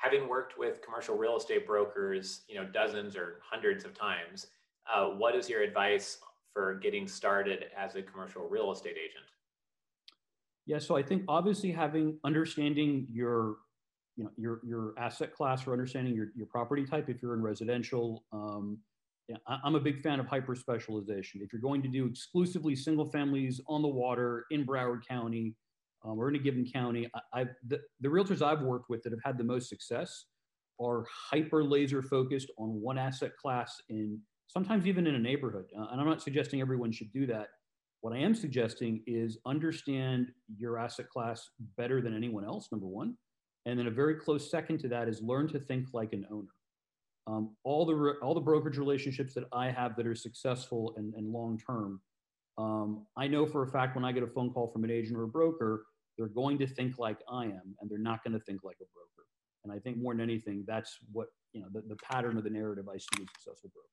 having worked with commercial real estate brokers, you know, dozens or hundreds of times, uh, what is your advice for getting started as a commercial real estate agent? Yeah, so I think obviously having understanding your you know your your asset class or understanding your, your property type if you're in residential um, yeah, I, am a big fan of hyper specialization if you're going to do exclusively single families on the water in broward county um, or in a given county. I, the, the realtors i've worked with that have had the most success are hyper laser focused on one asset class in sometimes even in a neighborhood. Uh, and i'm not suggesting everyone should do that. What i am suggesting is understand your asset class better than anyone else number one. And then a very close second to that is learn to think like an owner. Um, all the all the brokerage relationships that I have that are successful and, and long term, um, I know for a fact when I get a phone call from an agent or a broker, they're going to think like I am, and they're not going to think like a broker. And I think more than anything, that's what you know the, the pattern of the narrative I see in successful brokers.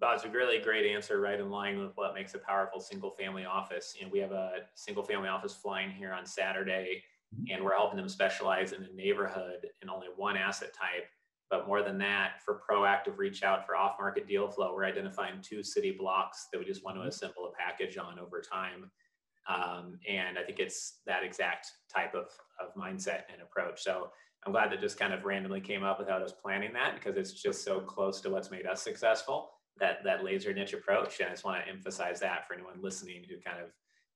That's a really great answer, right in line with what makes a powerful single family office. You know, we have a single family office flying here on Saturday Mm-hmm. and we're helping them specialize in a neighborhood in only one asset type. But more than that, for proactive reach out for off market deal flow, we're identifying two city blocks that we just want to mm-hmm. assemble a package on over time. Um, and I think it's that exact type of, of mindset and approach. So I'm glad that just kind of randomly came up without us planning that because it's just so close to what's made us successful that that laser niche approach. And I just want to emphasize that for anyone listening who kind of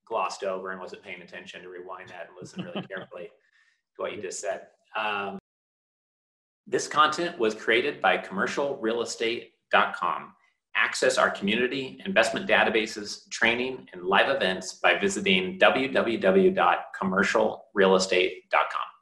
glossed over and wasn't paying attention to rewind that and listen really carefully to what you just said. Um, this content was created by commercialrealestate.com. Access our community, investment databases, training, and live events by visiting www.commercialrealestate.com.